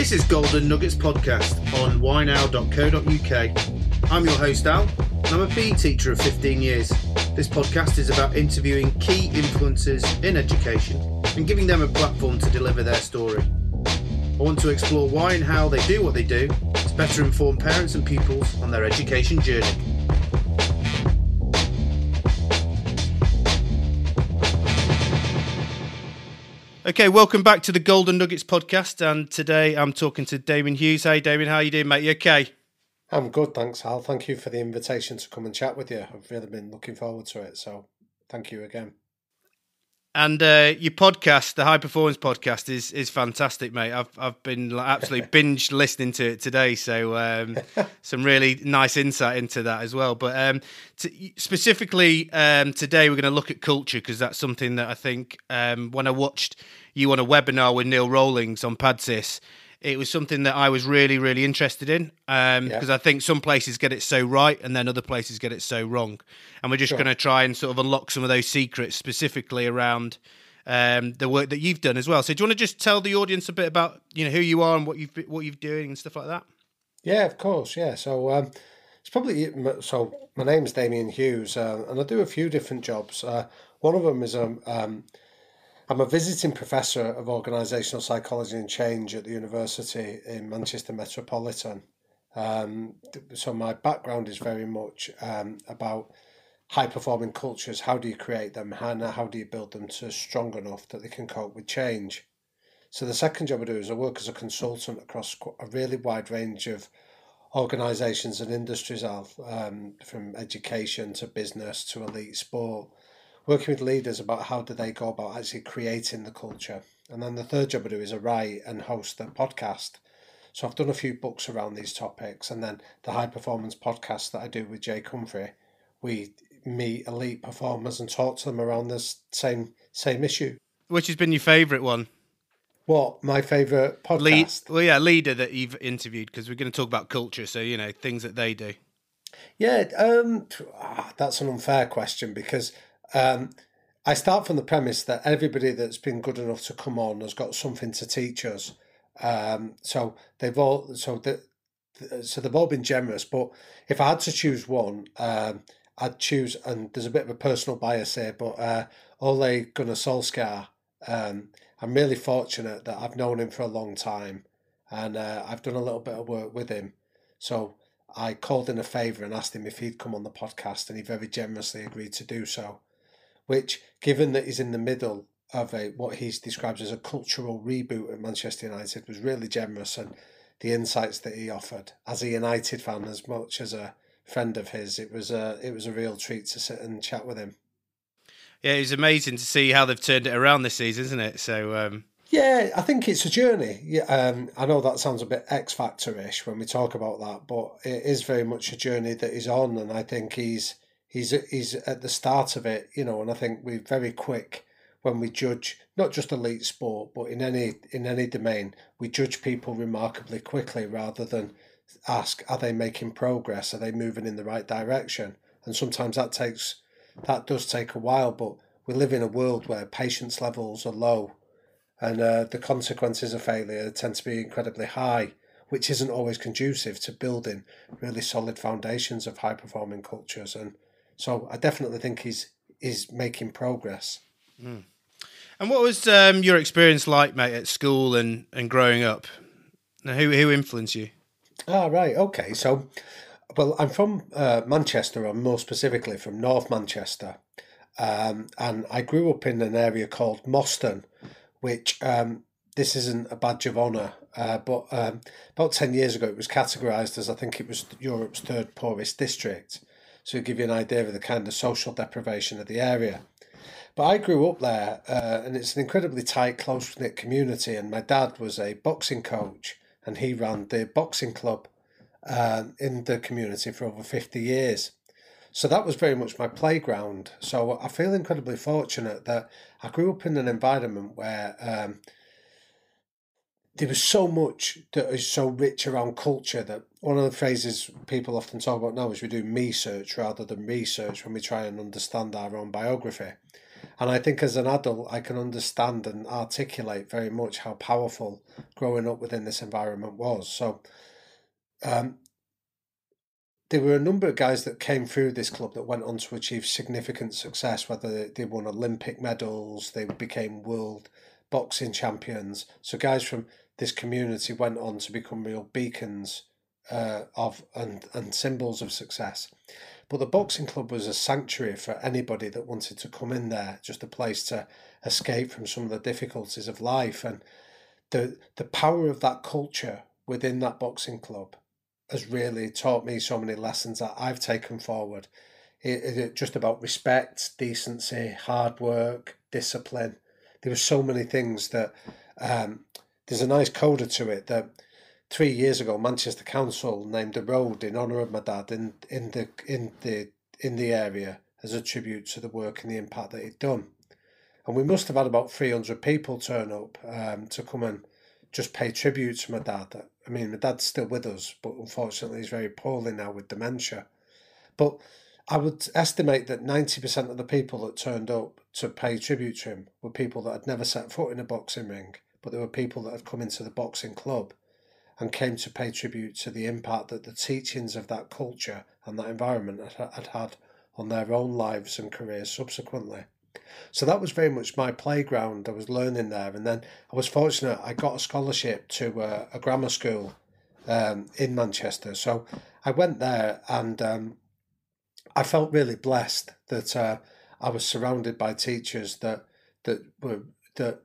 This is Golden Nuggets Podcast on whynow.co.uk. I'm your host Al, and I'm a PE teacher of 15 years. This podcast is about interviewing key influencers in education and giving them a platform to deliver their story. I want to explore why and how they do what they do to better inform parents and pupils on their education journey. Okay, welcome back to the Golden Nuggets podcast, and today I'm talking to Damian Hughes. Hey, Damian, how you doing, mate? You okay? I'm good, thanks, Al. Thank you for the invitation to come and chat with you. I've really been looking forward to it, so thank you again. And uh, your podcast, the High Performance Podcast, is is fantastic, mate. I've I've been absolutely binge listening to it today, so um, some really nice insight into that as well. But um, to, specifically um, today, we're going to look at culture because that's something that I think um, when I watched you on a webinar with Neil Rawlings on Padsys, it was something that I was really, really interested in because um, yeah. I think some places get it so right and then other places get it so wrong. And we're just sure. going to try and sort of unlock some of those secrets specifically around um, the work that you've done as well. So do you want to just tell the audience a bit about you know who you are and what you've what you've doing and stuff like that? Yeah, of course. Yeah. So um, it's probably so. My name's Damian Hughes, uh, and I do a few different jobs. Uh, one of them is um, um I'm a visiting professor of organisational psychology and change at the University in Manchester Metropolitan. Um, so my background is very much um, about high performing cultures. How do you create them? How, how do you build them to strong enough that they can cope with change? So the second job I do is I work as a consultant across a really wide range of organisations and industries, um, from education to business to elite sport working with leaders about how do they go about actually creating the culture. And then the third job I do is I write and host the podcast. So I've done a few books around these topics, and then the high performance podcast that I do with Jake Humphrey, we meet elite performers and talk to them around this same same issue. Which has been your favourite one? What my favourite podcast? Lead, well, yeah, leader that you've interviewed because we're going to talk about culture. So you know things that they do. Yeah, um, ah, that's an unfair question because um, I start from the premise that everybody that's been good enough to come on has got something to teach us. Um, so they've all so the, so they've all been generous. But if I had to choose one, um, I'd choose and there's a bit of a personal bias here, but uh, Ole Gunnar Solskjaer. Um, I'm really fortunate that I've known him for a long time, and uh, I've done a little bit of work with him. So I called in a favour and asked him if he'd come on the podcast, and he very generously agreed to do so which, given that he's in the middle of a what he describes as a cultural reboot at Manchester United, was really generous and the insights that he offered as a United fan as much as a friend of his. It was a it was a real treat to sit and chat with him. Yeah, it was amazing to see how they've turned it around this season, isn't it? So. Um... Yeah, I think it's a journey. Yeah, um, I know that sounds a bit X Factor ish when we talk about that, but it is very much a journey that he's on, and I think he's he's he's at the start of it, you know, and I think we're very quick when we judge not just elite sport, but in any in any domain, we judge people remarkably quickly rather than ask are they making progress, are they moving in the right direction, and sometimes that takes that does take a while, but we live in a world where patience levels are low, and uh, the consequences of failure tend to be incredibly high which isn't always conducive to building really solid foundations of high performing cultures. And so I definitely think he's is making progress. Mm. And what was um, your experience like, mate, at school and, and growing up? Now, who who influenced you? Ah, right, okay. So, well, I'm from uh, Manchester, or more specifically from North Manchester, um, and I grew up in an area called Moston, which um, this isn't a badge of honour, uh, but um, about ten years ago it was categorised as I think it was Europe's third poorest district to give you an idea of the kind of social deprivation of the area. But I grew up there, uh, and it's an incredibly tight, close knit community. And my dad was a boxing coach, and he ran the boxing club uh, in the community for over 50 years. So that was very much my playground. So I feel incredibly fortunate that I grew up in an environment where um, there was so much that is so rich around culture that one of the phrases people often talk about now is we do me search rather than research when we try and understand our own biography. And I think as an adult, I can understand and articulate very much how powerful growing up within this environment was. So, um, there were a number of guys that came through this club that went on to achieve significant success, whether they won Olympic medals, they became world boxing champions. So, guys from this community went on to become real beacons uh, of and, and symbols of success. But the boxing club was a sanctuary for anybody that wanted to come in there, just a place to escape from some of the difficulties of life. And the the power of that culture within that boxing club has really taught me so many lessons that I've taken forward. It, it, just about respect, decency, hard work, discipline. There were so many things that um, there's a nice coda to it that three years ago, Manchester Council named a road in honour of my dad in in the in the in the area as a tribute to the work and the impact that he'd done. And we must have had about three hundred people turn up um, to come and just pay tribute to my dad. I mean, my dad's still with us, but unfortunately, he's very poorly now with dementia. But I would estimate that 90% of the people that turned up to pay tribute to him were people that had never set foot in a boxing ring, but there were people that had come into the boxing club and came to pay tribute to the impact that the teachings of that culture and that environment had, had on their own lives and careers subsequently. So that was very much my playground. I was learning there, and then I was fortunate. I got a scholarship to uh, a grammar school um, in Manchester. So I went there, and um, I felt really blessed that uh, I was surrounded by teachers that that were that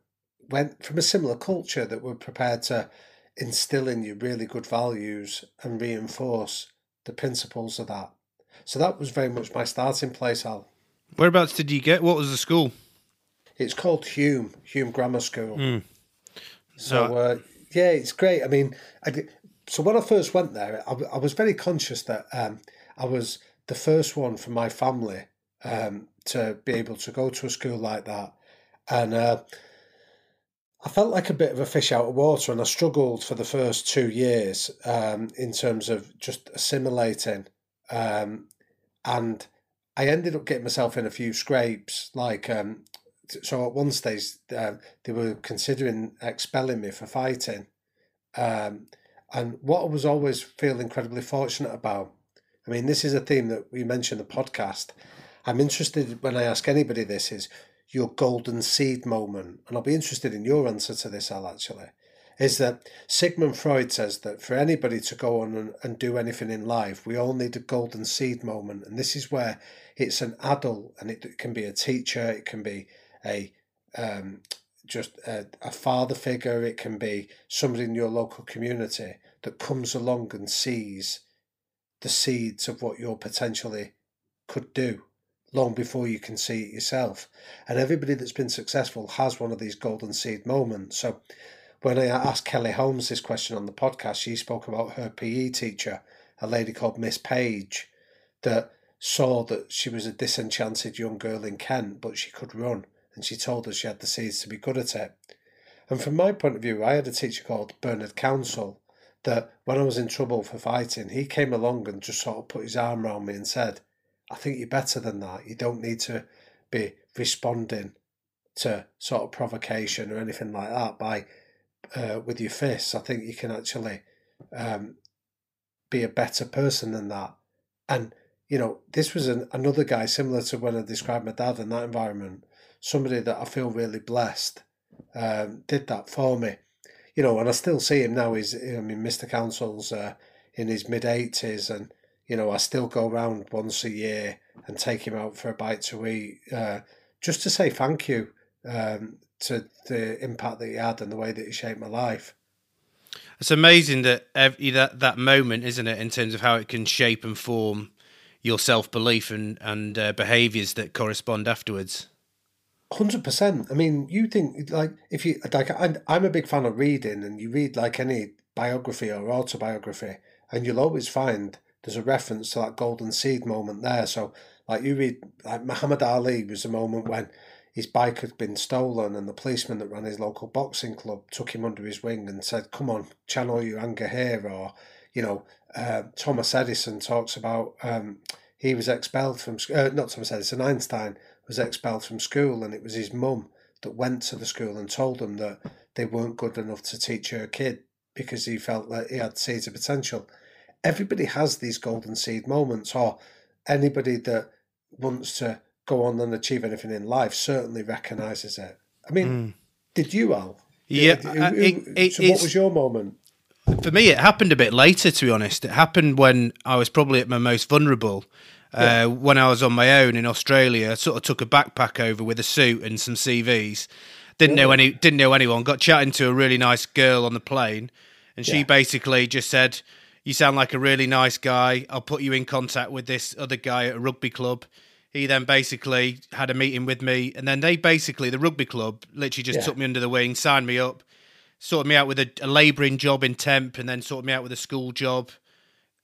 went from a similar culture that were prepared to instill in you really good values and reinforce the principles of that. So that was very much my starting place, Al. Whereabouts did you get? What was the school? It's called Hulme, Hulme Grammar School. Mm. So, so uh, yeah, it's great. I mean, I so when I first went there, I, I was very conscious that um, I was the first one from my family um, to be able to go to a school like that. And uh, I felt like a bit of a fish out of water, and I struggled for the first two years um, in terms of just assimilating. Um, and I ended up getting myself in a few scrapes. Like, um, so at one stage, uh, they were considering expelling me for fighting. Um, and what I was always feel incredibly fortunate about, I mean, this is a theme that we mentioned in the podcast. I'm interested when I ask anybody this is your golden seed moment, and I'll be interested in your answer to this, Al, actually, is that Sigmund Freud says that for anybody to go on and, and do anything in life, we all need a golden seed moment. And this is where it's an adult, and it, it can be a teacher, it can be a um, just a, a father figure, it can be somebody in your local community that comes along and sees the seeds of what you're potentially could do long before you can see it yourself. And everybody that's been successful has one of these golden seed moments. So when I asked Kelly Holmes this question on the podcast, she spoke about her PE teacher, a lady called Miss Page, that saw that she was a disenchanted young girl in Kent, but she could run. And she told us she had the seeds to be good at it. And from my point of view, I had a teacher called Bernard Council that when I was in trouble for fighting, he came along and just sort of put his arm around me and said, I think you're better than that. You don't need to be responding to sort of provocation or anything like that by uh, with your fists. I think you can actually um, be a better person than that. And you know, this was an, another guy similar to when I described my dad in that environment. Somebody that I feel really blessed um, did that for me. You know, and I still see him now. He's, I mean, Mr. Council's uh, in his mid eighties, and you know, I still go around once a year and take him out for a bite to eat, uh, just to say thank you um, to the impact that he had and the way that he shaped my life. It's amazing that every, that that moment, isn't it, in terms of how it can shape and form your self belief and and uh, behaviours that correspond afterwards. Hundred percent. I mean, you think like if you like, I'm, I'm a big fan of reading, and you read like any biography or autobiography, and you'll always find there's a reference to that golden seed moment there. So, like you read, like Muhammad Ali was a moment when his bike had been stolen, and the policeman that ran his local boxing club took him under his wing and said, "Come on, channel your anger here." Or, you know, uh, Thomas Edison talks about um, he was expelled from uh, not Thomas Edison, Einstein was expelled from school, and it was his mum that went to the school and told them that they weren't good enough to teach her kid because he felt that he had seeds of potential. Everybody has these golden seed moments, or anybody that wants to go on and achieve anything in life certainly recognises it. I mean, mm. did you, Al? Yeah. Uh, it, it, so, what was your moment? For me, it happened a bit later, to be honest. It happened when I was probably at my most vulnerable. Uh, when I was on my own in Australia, I sort of took a backpack over with a suit and some CVs. Didn't know any, didn't know anyone. Got chatting to a really nice girl on the plane, and she yeah. basically just said, "You sound like a really nice guy. I'll put you in contact with this other guy at a rugby club." He then basically had a meeting with me, and then they basically the rugby club literally just yeah. took me under the wing, signed me up, sorted me out with a, a labouring job in temp, and then sorted me out with a school job,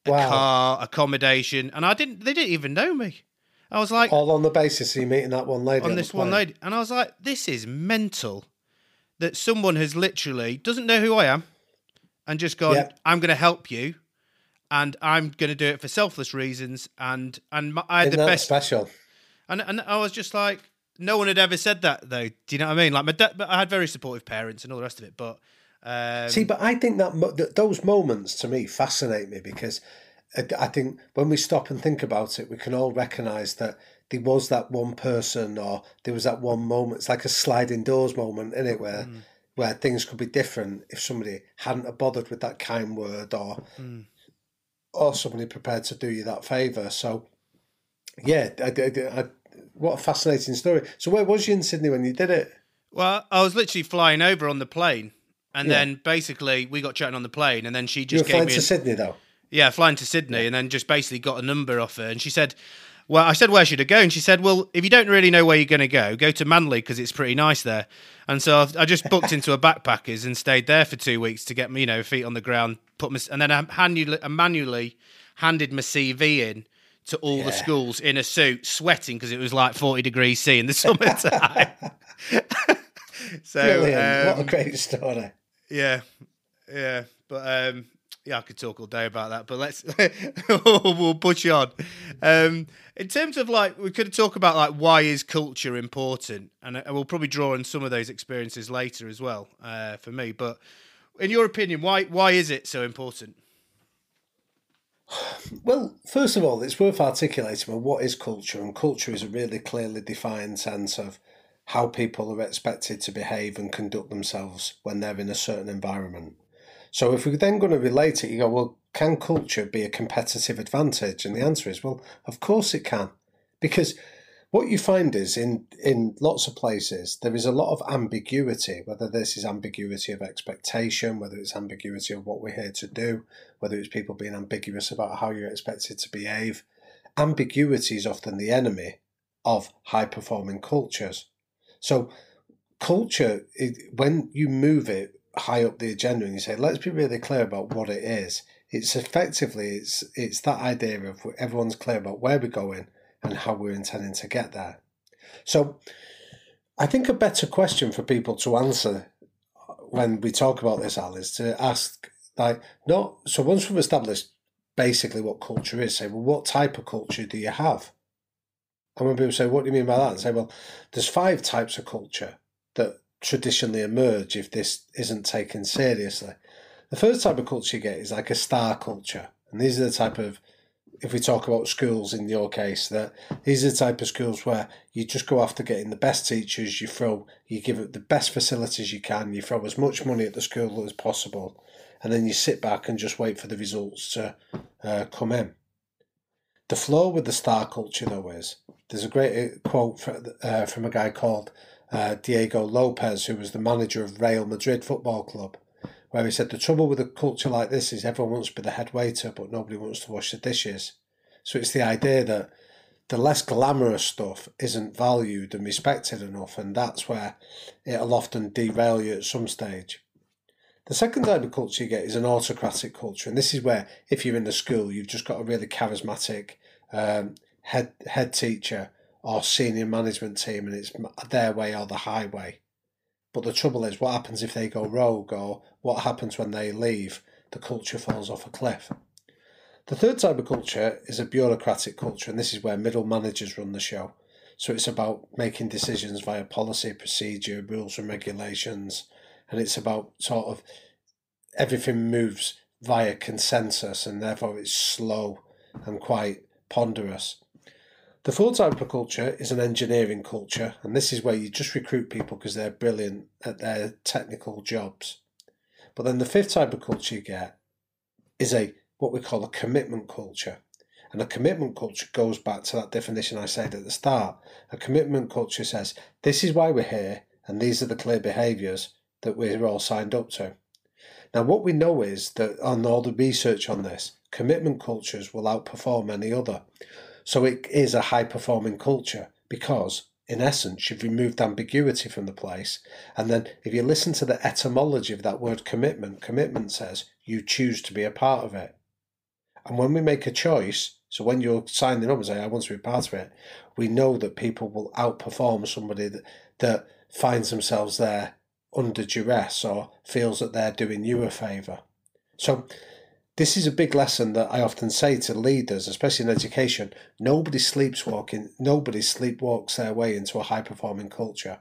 a wow. car, accommodation, and I didn't. They didn't even know me. I was like, all on the basis of you meeting that one lady on, on this one lady, and I was like, this is mental. That someone has literally doesn't know who I am, and just gone. I'm going to help you, and I'm going to do it for selfless reasons, and and my, I had Isn't the best special. And and I was just like, no one had ever said that though. Do you know what I mean? Like my dad, I had very supportive parents and all the rest of it, but. Um, See, but I think that those moments to me fascinate me because I think when we stop and think about it, we can all recognise that there was that one person or there was that one moment. It's like a sliding doors moment, in it, where mm. where things could be different if somebody hadn't bothered with that kind word or mm. Or somebody prepared to do you that favour. So, yeah, I, I, I, what a fascinating story. So, where was you in Sydney when you did it? Well, I was literally flying over on the plane, and yeah. then basically we got chatting on the plane, and then she just you were flying to Sydney though. Yeah, flying to Sydney and then just basically got a number off her. And she said, Well, I said, Where should I go? And she said, Well, if you don't really know where you're going to go, go to Manly because it's pretty nice there. And so I just booked into a backpackers and stayed there for two weeks to get me, you know, feet on the ground, put my, and then I manually, I manually handed my CV in to all yeah. the schools in a suit, sweating because it was like 40 degrees C in the summertime. so, um, what a um, great story. Yeah, yeah. But um, yeah, I could talk all day about that, but let's we'll push on. Um, in terms of like, we could talk about like why is culture important, and uh, we'll probably draw on some of those experiences later as well uh, for me. But in your opinion, why why is it so important? Well, first of all, it's worth articulating well, what is culture, and culture is a really clearly defined sense of how people are expected to behave and conduct themselves when they're in a certain environment. So if we're then going to relate it, you go, well, can culture be a competitive advantage? And the answer is, well, of course it can. Because what you find is in, in lots of places, there is a lot of ambiguity, whether this is ambiguity of expectation, whether it's ambiguity of what we're here to do, whether it's people being ambiguous about how you're expected to behave. Ambiguity is often the enemy of high performing cultures. So, culture, when you move it high up the agenda and you say, let's be really clear about what it is. It's effectively it's it's that idea of everyone's clear about where we're going and how we're intending to get there. So I think a better question for people to answer uh, when we talk about this, Al, is to ask like not so once we've established basically what culture is, say, well, what type of culture do you have? And when people say, what do you mean by that? And say, well, there's five types of culture that traditionally emerge if this isn't taken seriously. The first type of culture you get is like a star culture. And these are the type of, if we talk about schools in your case, that these are the type of schools where you just go after getting the best teachers, you throw, you give it the best facilities you can, you throw as much money at the school as possible, and then you sit back and just wait for the results to uh, come in. The flaw with the star culture, though, is there's a great uh, quote for, uh, from a guy called uh, Diego Lopez, who was the manager of Real Madrid Football Club, where he said the trouble with a culture like this is everyone wants to be the head waiter, but nobody wants to wash the dishes. So it's the idea that the less glamorous stuff isn't valued and respected enough, and that's where it'll often derail you at some stage. The second type of culture you get is an autocratic culture, and this is where, if you're in the school, you've just got a really charismatic um, head head teacher or senior management team and it's their way or the highway. But the trouble is, what happens if they go rogue or what happens when they leave? The culture falls off a cliff. The third type of culture is a bureaucratic culture, and this is where middle managers run the show. So it's about making decisions via policy, procedure, rules and regulations, and it's about sort of everything moves via consensus, and therefore it's slow and quite ponderous. The fourth type of culture is an engineering culture, and this is where you just recruit people because they're brilliant at their technical jobs. But then the fifth type of culture you get is a what we call a commitment culture. And a commitment culture goes back to that definition I said at the start. A commitment culture says, this is why we're here, and these are the clear behaviours that we're all signed up to. Now, what we know is that on all the research on this, commitment cultures will outperform any other. So it is a high performing culture because, in essence, you've removed ambiguity from the place. And then, if you listen to the etymology of that word commitment, commitment says you choose to be a part of it. And when we make a choice, so when you're signing up and say, I want to be part of it, we know that people will outperform somebody that, that finds themselves there under duress or feels that they're doing you a favour. So this is a big lesson that I often say to leaders, especially in education. Nobody sleepwalking, nobody sleepwalks their way into a high performing culture.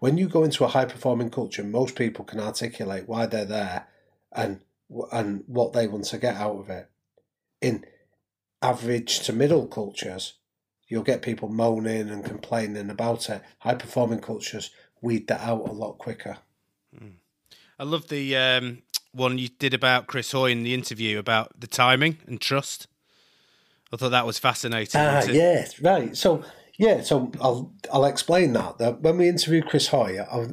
When you go into a high performing culture, most people can articulate why they're there and and what they want to get out of it. In average to middle cultures, you'll get people moaning and complaining about it. High performing cultures weed that out a lot quicker. Hmm. I love the um, one you did about Chris Hoy in the interview about the timing and trust. I thought that was fascinating. Ah, yeah, right. So yeah, so I'll I'll explain that. That when we interviewed Chris Hoy, I,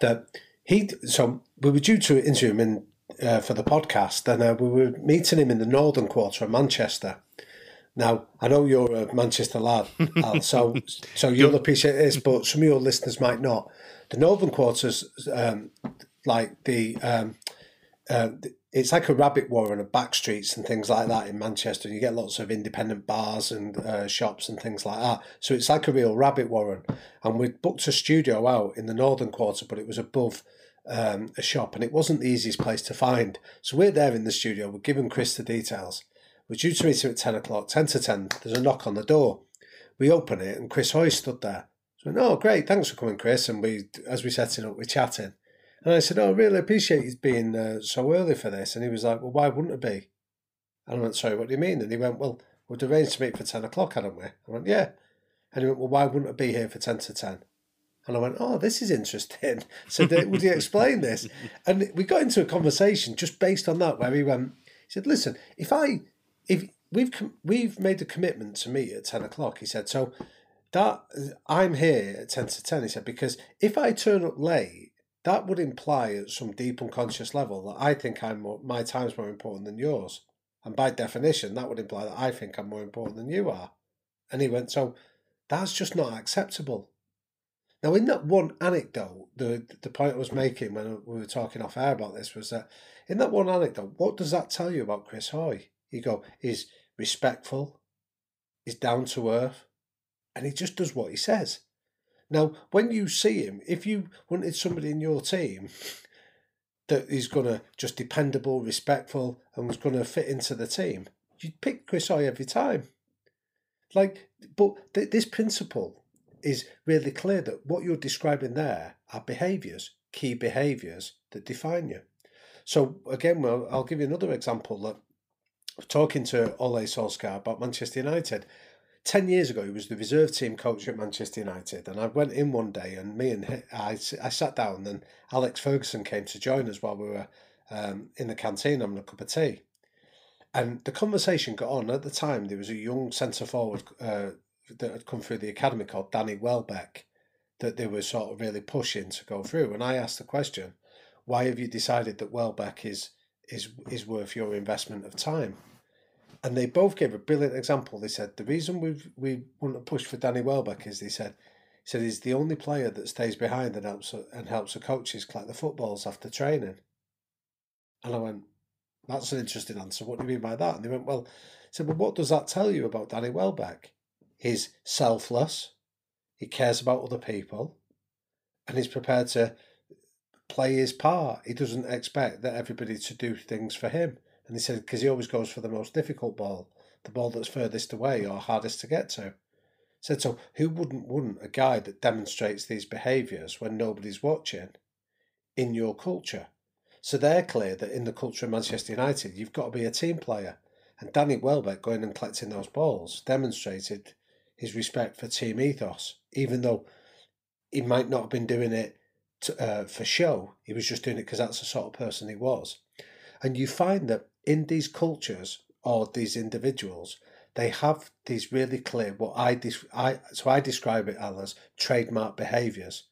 that he so we were due to interview him in uh, for the podcast, and uh, we were meeting him in the northern quarter of Manchester. Now, I know you're a Manchester lad, Al, so so you'll appreciate this, but some of your listeners might not. The northern quarters, um, like the, um, uh, it's like a rabbit warren of back streets and things like that in Manchester. You get lots of independent bars and uh, shops and things like that. So it's like a real rabbit warren. And we booked a studio out in the northern quarter, but it was above um, a shop, and it wasn't the easiest place to find. So we're there in the studio. We're giving Chris the details. We're due to meet him at 10 o'clock, 10 to 10. There's a knock on the door. We open it and Chris Hoy stood there. So oh, great, thanks for coming, Chris. And we, as we set it up, we're chatting. And I said, oh, I really appreciate you being uh, so early for this. And he was like, well, why wouldn't it be? And I went, sorry, what do you mean? And he went, well, we'd arranged to meet for 10 o'clock, hadn't we? I went, yeah. And he went, well, why wouldn't it be here for 10 to 10? And I went, oh, this is interesting. So would you explain this? And we got into a conversation just based on that, where he went, he said, listen, if I if we've we've made a commitment to meet at ten o'clock, he said. So that I'm here at ten to ten, he said, because if I turn up late, that would imply at some deep unconscious level that I think I'm more, my time's more important than yours, and by definition, that would imply that I think I'm more important than you are. And he went, so that's just not acceptable. Now, in that one anecdote, the the point I was making when we were talking off air about this was that in that one anecdote, what does that tell you about Chris Hoy? You go, he's respectful, he's down to earth, and he just does what he says. Now, when you see him, if you wanted somebody in your team that is going to just dependable, respectful, and was going to fit into the team, you'd pick Chris Hoy every time. Like, but th- this principle is really clear that what you're describing there are behaviours, key behaviours that define you. So again, well, I'll give you another example that talking to Ole Solskjaer about Manchester United. 10 years ago, he was the reserve team coach at Manchester United. And I went in one day and me and I, I sat down and Alex Ferguson came to join us while we were um, in the canteen having a cup of tea. And the conversation got on. At the time, there was a young centre forward uh, that had come through the academy called Danny Welbeck that they were sort of really pushing to go through. And I asked the question, why have you decided that Welbeck is is is worth your investment of time. And they both gave a brilliant example. They said the reason we we want to push for Danny Welbeck is they said he said he's the only player that stays behind and helps and helps the coaches collect the footballs after training. And I went, that's an interesting answer. What do you mean by that? And they went, well, I said, well, what does that tell you about Danny Welbeck? He's selfless, he cares about other people, and he's prepared to play his part. He doesn't expect that everybody to do things for him. And he said, because he always goes for the most difficult ball, the ball that's furthest away or hardest to get to. Said so. Who wouldn't want a guy that demonstrates these behaviours when nobody's watching in your culture? So they're clear that in the culture of Manchester United, you've got to be a team player. And Danny Welbeck going and collecting those balls demonstrated his respect for team ethos, even though he might not have been doing it to, uh, for show. He was just doing it because that's the sort of person he was. And you find that in these cultures or these individuals, they have these really clear what I, I so I describe it as trademark behaviours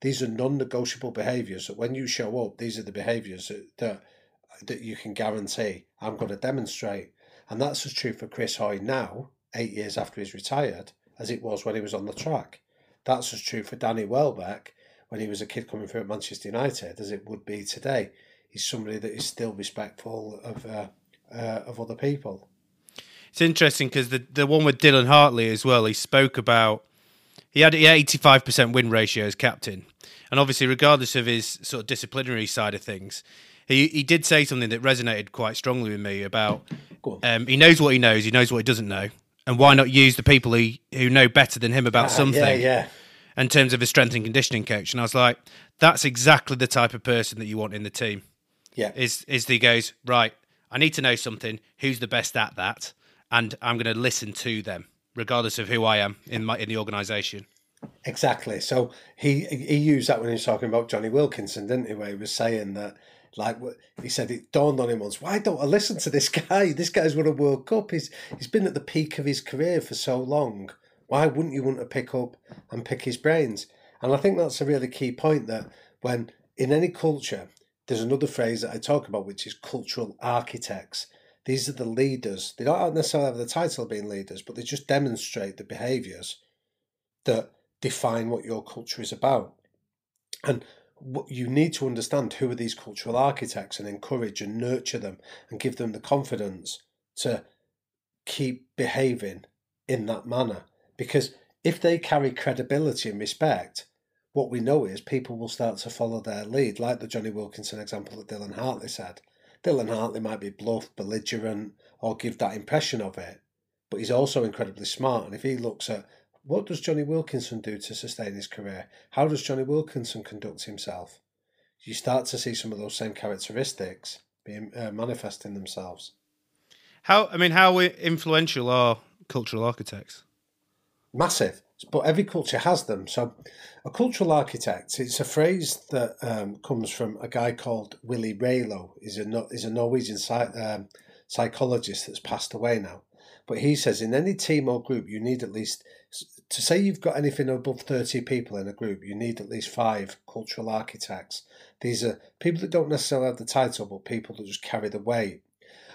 these are non-negotiable behaviours that when you show up, these are the behaviours that, that that you can guarantee I'm going to demonstrate. And that's as true for Chris Hoy now, eight years after he's retired, as it was when he was on the track. That's as true for Danny Welbeck when he was a kid coming through at Manchester United as it would be today. He's somebody that is still respectful of uh, uh, of other people. It's interesting because the the one with Dylan Hartley as well. He spoke about he had eighty five percent win ratio as captain, and obviously, regardless of his sort of disciplinary side of things, he he did say something that resonated quite strongly with me about um, he knows what he knows, he knows what he doesn't know, and why not use the people who who know better than him about uh, something? Yeah, yeah. In terms of a strength and conditioning coach, and I was like, that's exactly the type of person that you want in the team. Yeah, is is the goes right? I need to know something. Who's the best at that? And I'm going to listen to them, regardless of who I am in my in the organisation. Exactly. So he he used that when he was talking about Jonny Wilkinson, didn't he? Where he was saying that, like he said, it dawned on him once. Why don't I listen to this guy? This guy's won a World Cup. He's he's been at the peak of his career for so long. Why wouldn't you want to pick up and pick his brains? And I think that's a really key point. That when in any culture, there's another phrase that I talk about, which is cultural architects. These are the leaders. They don't necessarily have the title of being leaders, but they just demonstrate the behaviours that define what your culture is about. And what you need to understand who are these cultural architects and encourage and nurture them and give them the confidence to keep behaving in that manner. Because if they carry credibility and respect, what we know is people will start to follow their lead, like the Jonny Wilkinson example that Dylan Hartley said. Dylan Hartley might be bluff, belligerent, or give that impression of it, but he's also incredibly smart. And if he looks at what does Jonny Wilkinson do to sustain his career? How does Jonny Wilkinson conduct himself? You start to see some of those same characteristics being uh, manifesting themselves. How I mean, how influential are cultural architects? Massive, but every culture has them. So, a cultural architect it's a phrase that um, comes from a guy called Willi Railo. He's a is a Norwegian um, psychologist that's passed away now. But he says in any team or group, you need at least to say you've got anything above 30 people in a group, you need at least five cultural architects. These are people that don't necessarily have the title, but people that just carry the weight.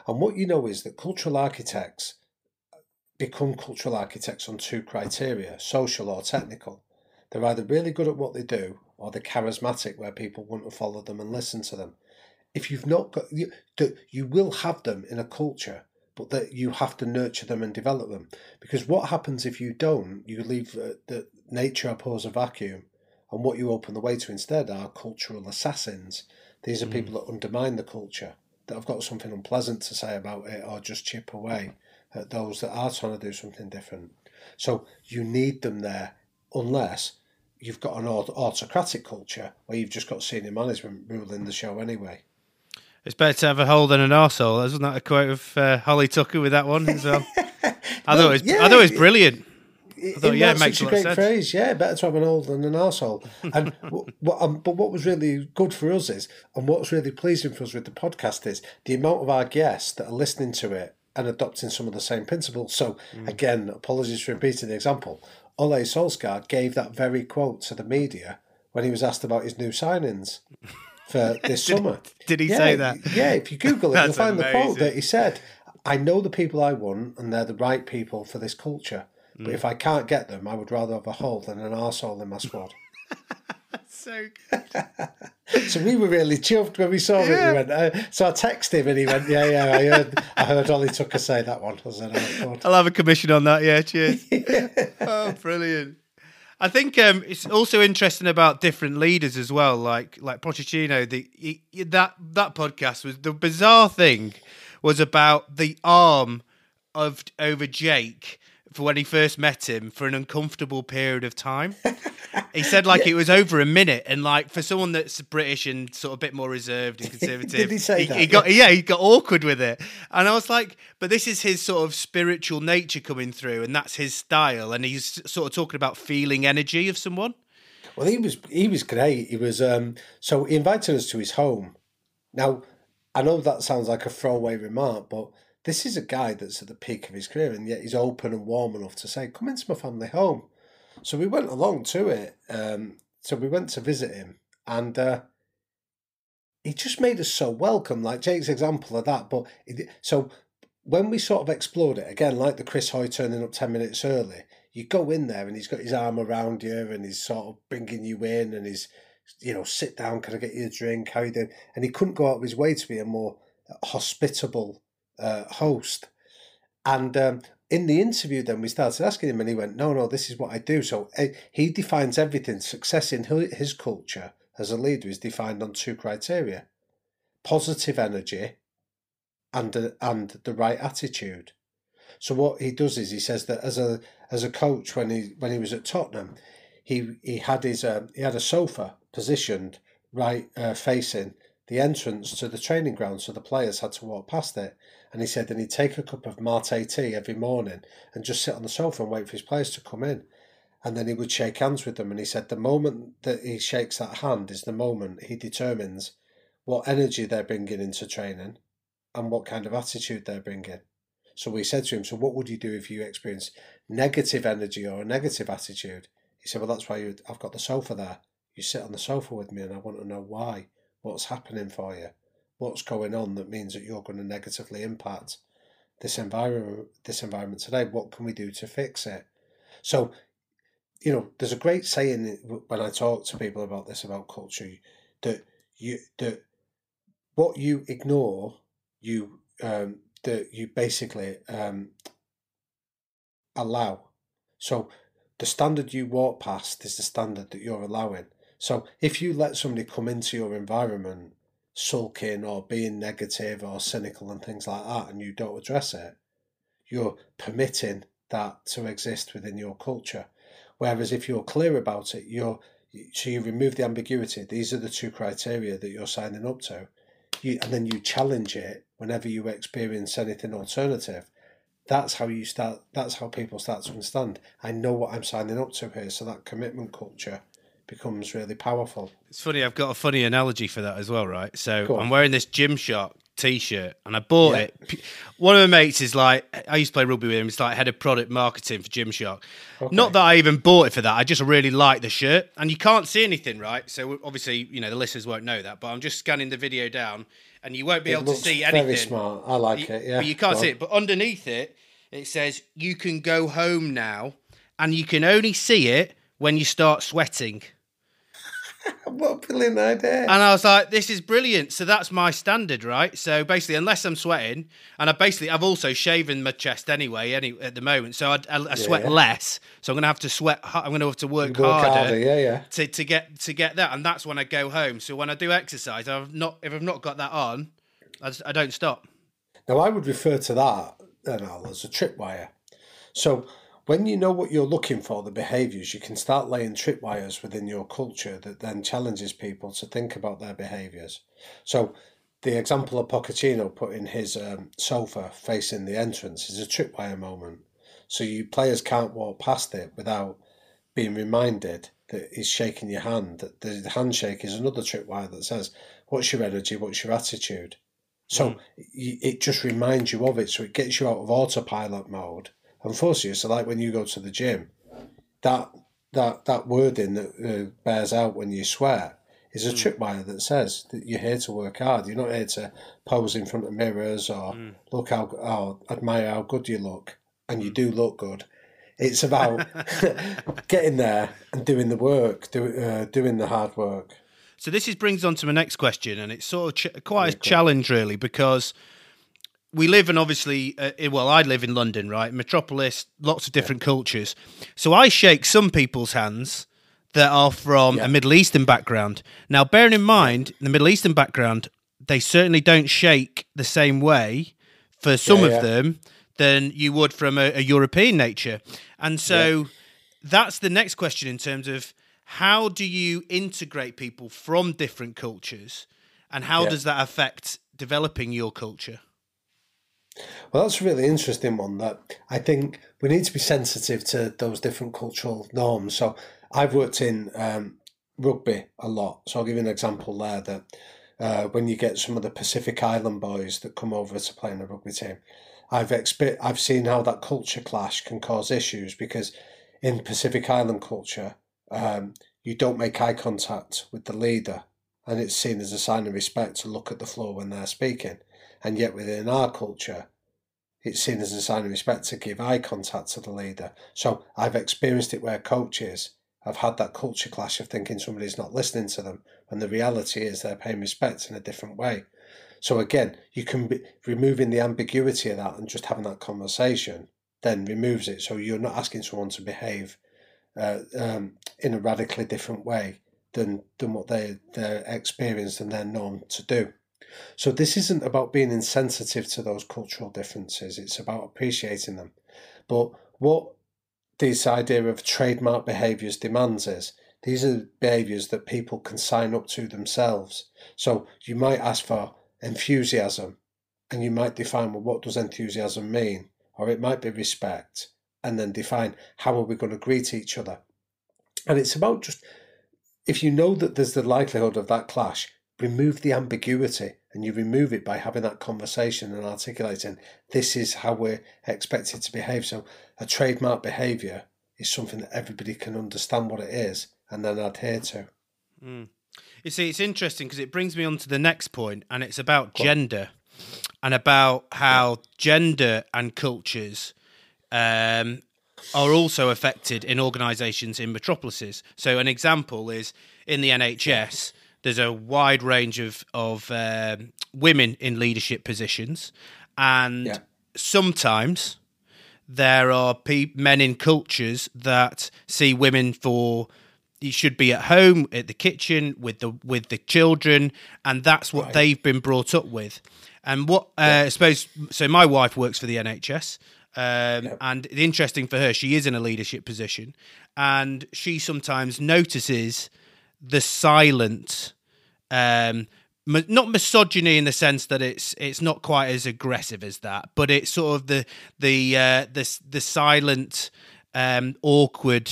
And what you know is that cultural architects become cultural architects on two criteria social or technical. They're either really good at what they do or they're charismatic, where people want to follow them and listen to them. If you've not got, you, you will have them in a culture but that you have to nurture them and develop them. Because what happens if you don't? You leave uh, the nature abhors a vacuum, and what you open the way to instead are cultural assassins. These are mm. people that undermine the culture, that have got something unpleasant to say about it, or just chip away at those that are trying to do something different. So you need them there, unless you've got an autocratic culture where you've just got senior management ruling the show anyway. It's better to have a hole than an arsehole. Wasn't that a quote of uh, Holly Tucker with that one as well? I thought it was, yeah, I thought it was brilliant. I thought, yeah, it makes a great sense. phrase. Yeah, better to have an hole than an arsehole. And what, um, but what was really good for us is, and what's really pleasing for us with the podcast is the amount of our guests that are listening to it and adopting some of the same principles. So mm. again, apologies for repeating the example. Ole Solskjaer gave that very quote to the media when he was asked about his new signings for this did, summer. Did he yeah, say that? Yeah, if you Google it, you'll find amazing. the quote that he said. I know the people I want, and they're the right people for this culture. But mm. if I can't get them, I would rather have a hole than an arsehole in my squad. so good. so we were really chuffed when we saw yeah. it. We went, uh, so I texted him and he went, yeah, yeah, I heard, I heard Holly Tucker say that one. I said, oh, I'll have a commission on that. Yeah, cheers. yeah. Oh, brilliant. I think um, it's also interesting about different leaders as well, like like Pochettino. The he, that that podcast was the bizarre thing was about the arm of over Jake for when he first met him for an uncomfortable period of time. he said like yeah. it was over a minute, and like for someone that's British and sort of a bit more reserved and conservative, Did he say he, that? He got yeah, he got awkward with it, and I was like, but this is his sort of spiritual nature coming through, and that's his style, and he's sort of talking about feeling energy of someone. Well, he was he was great. He was um so he invited us to his home. Now, I know that sounds like a throwaway remark, but this is a guy that's at the peak of his career, and yet he's open and warm enough to say, "Come into my family home." So we went along to it. Um, so we went to visit him, and uh, he just made us so welcome. Like Jake's example of that. But it, so when we sort of explored it again, like the Chris Hoy turning up ten minutes early, you go in there and he's got his arm around you and he's sort of bringing you in and he's you know sit down, can I get you a drink? How you doing? And he couldn't go out of his way to be a more hospitable uh, host. And um, in the interview, then we started asking him, and he went, "No, no, this is what I do." So uh, he defines everything. Success in his culture as a leader is defined on two criteria: positive energy and uh, and the right attitude. So what he does is he says that as a as a coach when he when he was at Tottenham, he he had his um, he had a sofa positioned right uh, facing the entrance to the training ground, so the players had to walk past it. And he said that he'd take a cup of mate tea every morning and just sit on the sofa and wait for his players to come in. And then he would shake hands with them. And he said the moment that he shakes that hand is the moment he determines what energy they're bringing into training and what kind of attitude they're bringing. So we said to him, So what would you do if you experienced negative energy or a negative attitude? He said, Well, that's why I've got the sofa there. You sit on the sofa with me and I want to know why what's happening for you, what's going on that means that you're going to negatively impact this environment this environment today. What can we do to fix it? So, you know, there's a great saying when I talk to people about this about culture that you that what you ignore, you um, that you basically um, allow. So the standard you walk past is the standard that you're allowing. So if you let somebody come into your environment sulking or being negative or cynical and things like that, and you don't address it, you're permitting that to exist within your culture. Whereas if you're clear about it, you're so you remove the ambiguity. These are the two criteria that you're signing up to, you, and then you challenge it whenever you experience anything alternative. That's how you start. That's how people start to understand. I know what I'm signing up to here. So that commitment culture becomes really powerful. It's funny, I've got a funny analogy for that as well, right? So I'm wearing this Gymshark t-shirt and I bought yeah. it. One of my mates is like, I used to play rugby with him. He's like head of product marketing for Gymshark. Okay. Not that I even bought it for that. I just really like the shirt, and you can't see anything, right? So obviously, you know, the listeners won't know that. But I'm just scanning the video down, and you won't be it able to see anything. Very smart. I like you, it. Yeah, but you can't see it. But underneath it, it says you can go home now, and you can only see it when you start sweating. What a brilliant idea. And I was like, this is brilliant. So that's my standard, right? So basically, unless I'm sweating, and I basically, I've also shaven my chest anyway, any at the moment. So I, I, I sweat yeah. less. So I'm going to have to sweat, I'm going to have to work, work harder, harder, yeah, yeah. To, to get to get that. And that's when I go home. So when I do exercise, I've not, if I've not got that on, I, just, I don't stop. Now, I would refer to that, then, as a tripwire. So when you know what you're looking for, the behaviours, you can start laying tripwires within your culture that then challenges people to think about their behaviours. So, the example of Pochettino putting his um, sofa facing the entrance is a tripwire moment. So, you players can't walk past it without being reminded that he's shaking your hand. That the handshake is another tripwire that says, "What's your energy? What's your attitude?" So mm. it just reminds you of it. So it gets you out of autopilot mode and force. So, like when you go to the gym, that that that wording that uh, bears out when you swear is a mm. tripwire that says that you're here to work hard. You're not here to pose in front of mirrors or mm. look how or admire how good you look, and you hmm. do look good. It's about getting there and doing the work, do, uh, doing the hard work. So this is brings on to my next question, and it's sort of ch- quite a challenge, really, because we live in obviously uh, well i live in london right metropolis lots of different yeah. cultures so i shake some people's hands that are from yeah. a middle eastern background now bearing in mind the middle eastern background they certainly don't shake the same way for some yeah, of them than you would from a, a European nature. And so that's the next question in terms of how do you integrate people from different cultures and how does that affect developing your culture? Well, that's a really interesting one. That I think we need to be sensitive to those different cultural norms. So I've worked in um, rugby a lot. So I'll give you an example there that uh, when you get some of the Pacific Island boys that come over to play in a rugby team, I've expe- I've seen how that culture clash can cause issues because in Pacific Island culture, um, you don't make eye contact with the leader, and it's seen as a sign of respect to look at the floor when they're speaking. And yet within our culture, it's seen as a sign of respect to give eye contact to the leader. So I've experienced it where coaches have had that culture clash of thinking somebody's not listening to them, and the reality is they're paying respect in a different way. So again, you can be removing the ambiguity of that and just having that conversation then removes it. So you're not asking someone to behave uh, um, in a radically different way than than what they they're experienced and they're known to do. So this isn't about being insensitive to those cultural differences. It's about appreciating them. But what this idea of trademark behaviours demands is these are behaviours that people can sign up to themselves. So you might ask for enthusiasm and you might define well what does enthusiasm mean? Or it might be respect and then define how are we going to greet each other. And it's about just if you know that there's the likelihood of that clash, remove the ambiguity and you remove it by having that conversation and articulating this is how we're expected to behave. So a trademark behaviour is something that everybody can understand what it is and then adhere to. Mm. You see, it's interesting because it brings me on to the next point, and it's about gender and about how gender and cultures um, are also affected in organisations in metropolises. So, an example is in the NHS, there's a wide range of of um, women in leadership positions, and yeah. sometimes there are pe- men in cultures that see women for you should be at home at the kitchen with the with the children and that's what right. they've been brought up with and what uh, i suppose so my wife works for the nhs um, yeah. and interesting for her she is in a leadership position and she sometimes notices the silent um, not misogyny in the sense that it's it's not quite as aggressive as that, but it's sort of the the uh, the the silent, um, awkward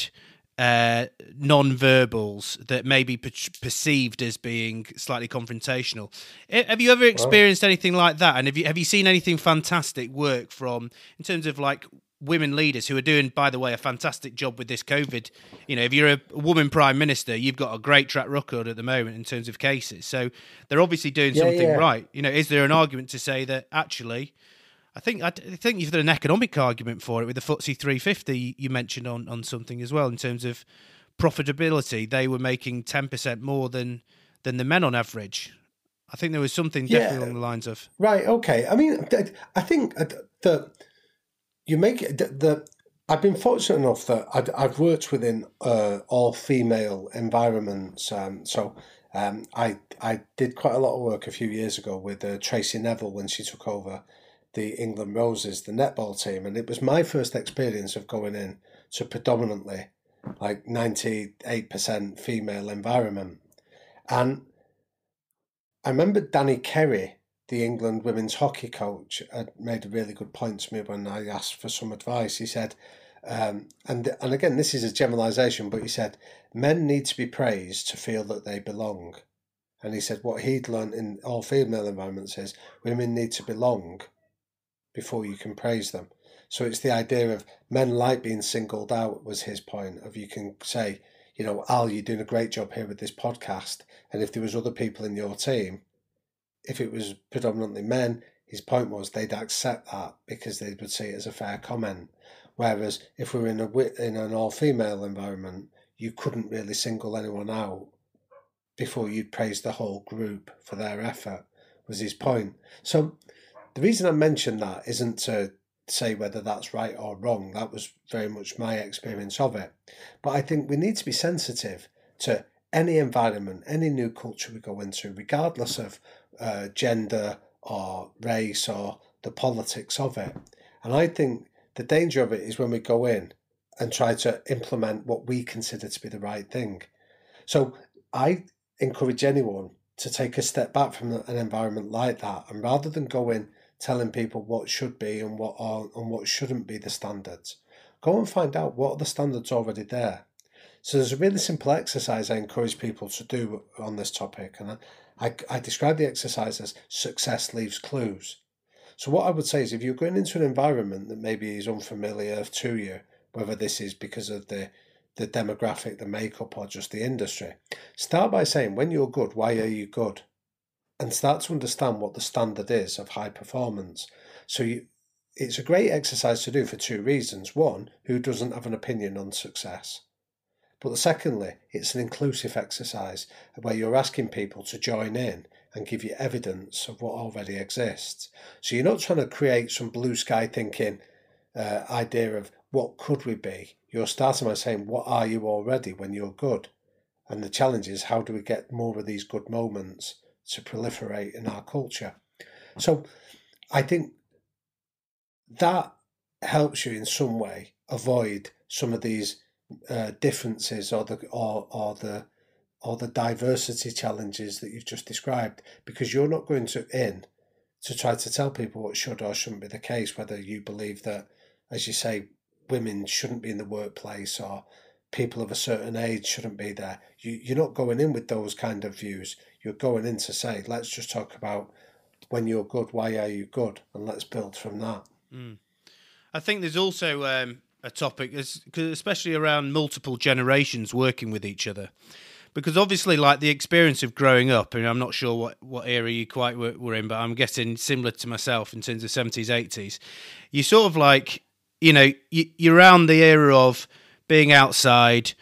uh, non-verbals that may be per- perceived as being slightly confrontational. Have you ever experienced anything like that? And have you have you seen anything fantastic work from in terms of like women leaders who are doing, by the way, a fantastic job with this COVID. You know, if you're a woman prime minister, you've got a great track record at the moment in terms of cases. So they're obviously doing yeah, something yeah. right. You know, is there an argument to say that actually? I think I think you've done an economic argument for it with the FTSE 350 you mentioned on, on something as well in terms of profitability. They were making ten percent more than than the men on average. I think there was something definitely yeah. along the lines of right. Okay, I mean, I think that you make it the, the I've been fortunate enough that i have worked within uh, all female environments. Um, so um, I I did quite a lot of work a few years ago with uh, Tracey Neville when she took over the England Roses, the netball team, and it was my first experience of going in to predominantly like ninety eight percent female environment, and I remember Danny Kerry the England women's hockey coach had made a really good point to me when I asked for some advice. He said, um, and and again, this is a generalisation, but he said men need to be praised to feel that they belong. And he said what he'd learned in all female environments is women need to belong before you can praise them. So it's the idea of men like being singled out was his point of you can say, you know, Al, you're doing a great job here with this podcast. And if there was other people in your team if it was predominantly men, his point was they'd accept that because they would see it as a fair comment. Whereas if we were in a in an all female environment, you couldn't really single anyone out before you'd praise the whole group for their effort. Was his point. So the reason I mentioned that isn't to say whether that's right or wrong. That was very much my experience of it. But I think we need to be sensitive to any environment, any new culture we go into, regardless of uh, gender or race or the politics of it. And I think the danger of it is when we go in and try to implement what we consider to be the right thing. So I encourage anyone to take a step back from an environment like that and rather than go in telling people what should be and what are and what shouldn't be the standards, go and find out what are the standards already there. So there's a really simple exercise I encourage people to do on this topic, and I, I, describe the exercise as success leaves clues. So what I would say is if you're going into an environment that maybe is unfamiliar to you, whether this is because of the the demographic, the makeup, or just the industry, start by saying when you're good, why are you good? And start to understand what the standard is of high performance. So you, it's a great exercise to do for two reasons. One, who doesn't have an opinion on success? But secondly, it's an inclusive exercise where you're asking people to join in and give you evidence of what already exists. So you're not trying to create some blue sky thinking uh, idea of what could we be. You're starting by saying, what are you already when you're good? And the challenge is, how do we get more of these good moments to proliferate in our culture? So I think that helps you in some way avoid some of these uh, differences or the or or the or the diversity challenges that you've just described because you're not going to in to try to tell people what should or shouldn't be the case whether you believe that as you say women shouldn't be in the workplace or people of a certain age shouldn't be there. You, you're not going in with those kind of views. You're going in to say let's just talk about when you're good why are you good? and let's build from that. Mm. i think there's also um, a topic, especially around multiple generations working with each other. Because obviously, like the experience of growing up, and I'm not sure what, what era you quite were, were in, but I'm guessing similar to myself in terms of 70s, 80s. You sort of like, you know, you, you're around the era of being outside,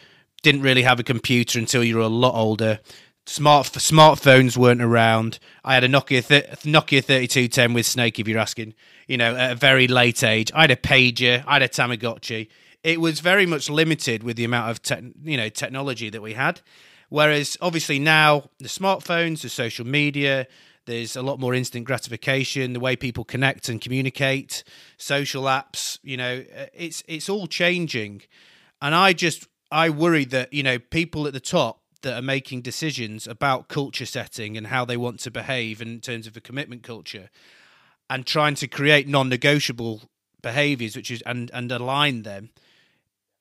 didn't really have a computer until you were a lot older. Smart smartphones weren't around. I had a Nokia th- Nokia 3210 with Snake, if you're asking you know, at a very late age. I had a pager, I had a Tamagotchi. It was very much limited with the amount of te- you know technology that we had. Whereas obviously now the smartphones, the social media, there's a lot more instant gratification, the way people connect and communicate, social apps, you know, it's it's all changing. And I just I worry that, you know, people at the top that are making decisions about culture setting and how they want to behave in terms of a commitment culture and trying to create non-negotiable behaviors which is and and align them.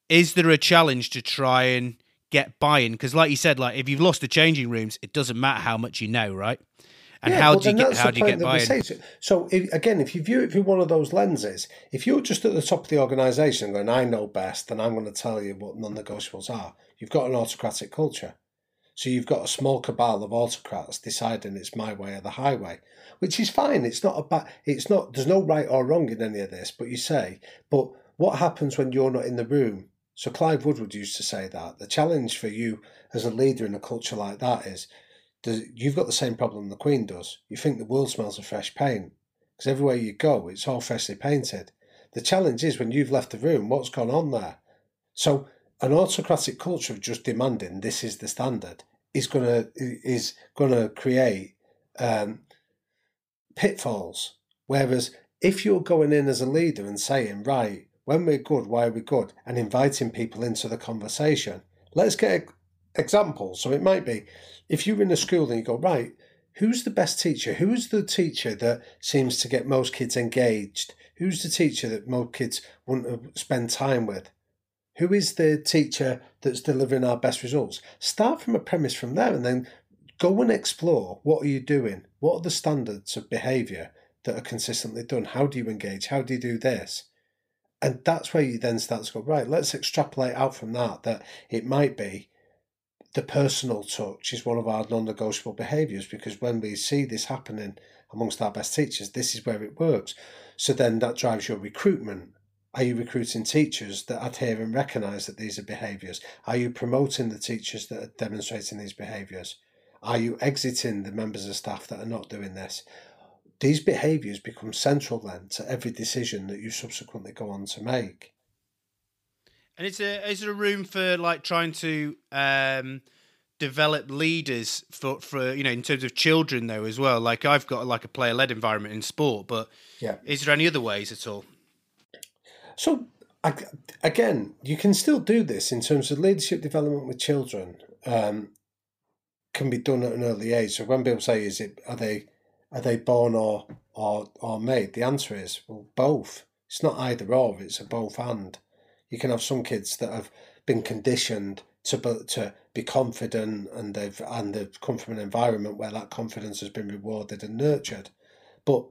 Is there a challenge to try and get buy-in? Because like you said like if you've lost the changing rooms it doesn't matter how much you know right? And yeah, how do you get how do you get buy-in? so if, again if you view it through one of those lenses if you're just at the top of the organization going i know best and i'm going to tell you what non-negotiables are you've got an autocratic culture so you've got a small cabal of autocrats deciding it's my way or the highway which is fine. It's not a bad. It's not. There's no right or wrong in any of this. But you say, but what happens when you're not in the room? So Clive Woodward used to say that the challenge for you as a leader in a culture like that is, you've got the same problem the Queen does. You think the world smells of fresh paint because everywhere you go, it's all freshly painted. The challenge is when you've left the room, what's gone on there? So an autocratic culture of just demanding this is the standard is gonna is gonna create um, pitfalls. Whereas if you're going in as a leader and saying, right, when we're good, why are we good? And inviting people into the conversation, let's get examples. So it might be if you're in a school and you go, right, who's the best teacher? Who's the teacher that seems to get most kids engaged? Who's the teacher that most kids want to spend time with? Who is the teacher that's delivering our best results? Start from a premise from there and then go and explore what are you doing? What are the standards of behavior that are consistently done? How do you engage? How do you do this? And that's where you then start to go right let's extrapolate out from that that it might be the personal touch is one of our non-negotiable behaviors because when we see this happening amongst our best teachers this is where it works. So then that drives your recruitment are you recruiting teachers that adhere and recognize that these are behaviors are you promoting the teachers that are demonstrating these behaviors are you exiting the members of staff that are not doing this? These behaviours become central then to every decision that you subsequently go on to make. And is there is there a room for like trying to um, develop leaders for for you know in terms of children though as well? Like I've got like a player led environment in sport, but yeah, is there any other ways at all? So again, you can still do this in terms of leadership development with children. Um, can be done at an early age. So when people say, "Is it are they are they born or or or made?" The answer is well, both. It's not either or. It's a both and. You can have some kids that have been conditioned to to be confident and they've and they've come from an environment where that confidence has been rewarded and nurtured, but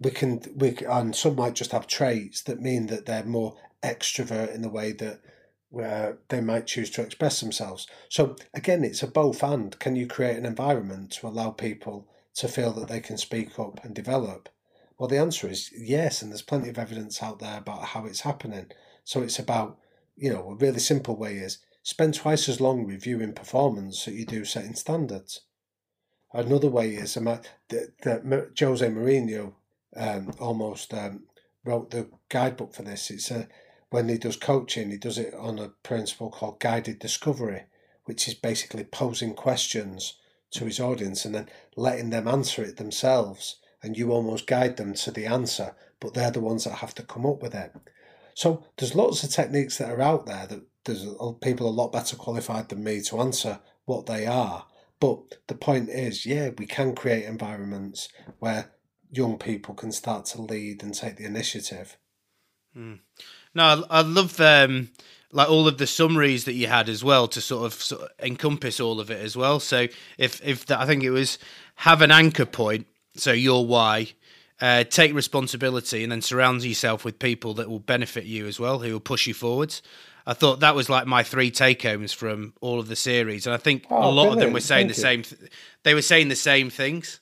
we can we and some might just have traits that mean that they're more extrovert in the way that where they might choose to express themselves. So again, it's a both and. Can you create an environment to allow people to feel that they can speak up and develop? Well, the answer is yes, and there's plenty of evidence out there about how it's happening. So it's about, you know, a really simple way is spend twice as long reviewing performance that you do setting standards. Another way is that, Jose Mourinho um, almost um, wrote the guidebook for this. It's a when he does coaching, he does it on a principle called guided discovery, which is basically posing questions to his audience and then letting them answer it themselves. And you almost guide them to the answer, but they're the ones that have to come up with it. So there's lots of techniques that are out there that there's people a lot better qualified than me to answer what they are. But the point is, yeah, we can create environments where young people can start to lead and take the initiative. Mm. No, I, I love um, like all of the summaries that you had as well to sort of, sort of encompass all of it as well. So if if the, I think it was have an anchor point, so your why, uh, take responsibility, and then surround yourself with people that will benefit you as well, who will push you forwards. I thought that was like my three take homes from all of the series, and I think oh, a lot brilliant. of them were saying Thank the you. same. Th- they were saying the same things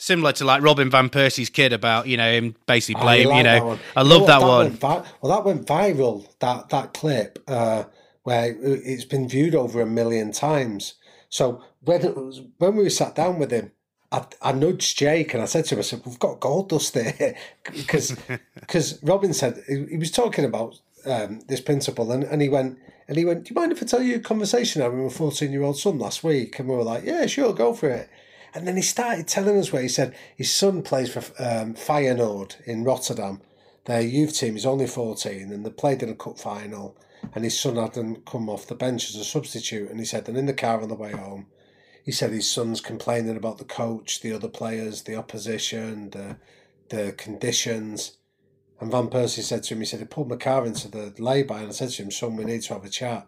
similar to like Robin van Persie's kid about you know him basically blame. Like you know, I love you know that, that, one. Vi- well, that went viral. That that clip uh, where it's been viewed over a million times. So when was, when we sat down with him, I, I nudged Jake and I said to him, I said, "We've got gold dust there," because because Robin said he, he was talking about um, this principle, and, and he went and he went, "Do you mind if I tell you a conversation I had with my fourteen year old son last week?" And we were like, "Yeah, sure, go for it." And then he started telling us where he said his son plays for um, Feyenoord in Rotterdam. Their youth team is only 14 and they played in a cup final. And his son hadn't come off the bench as a substitute. And he said, and in the car on the way home, he said his son's complaining about the coach, the other players, the opposition, the, the conditions. And Van Persie said to him, he said, he pulled my car into the lay-by and I said to him, son, we need to have a chat.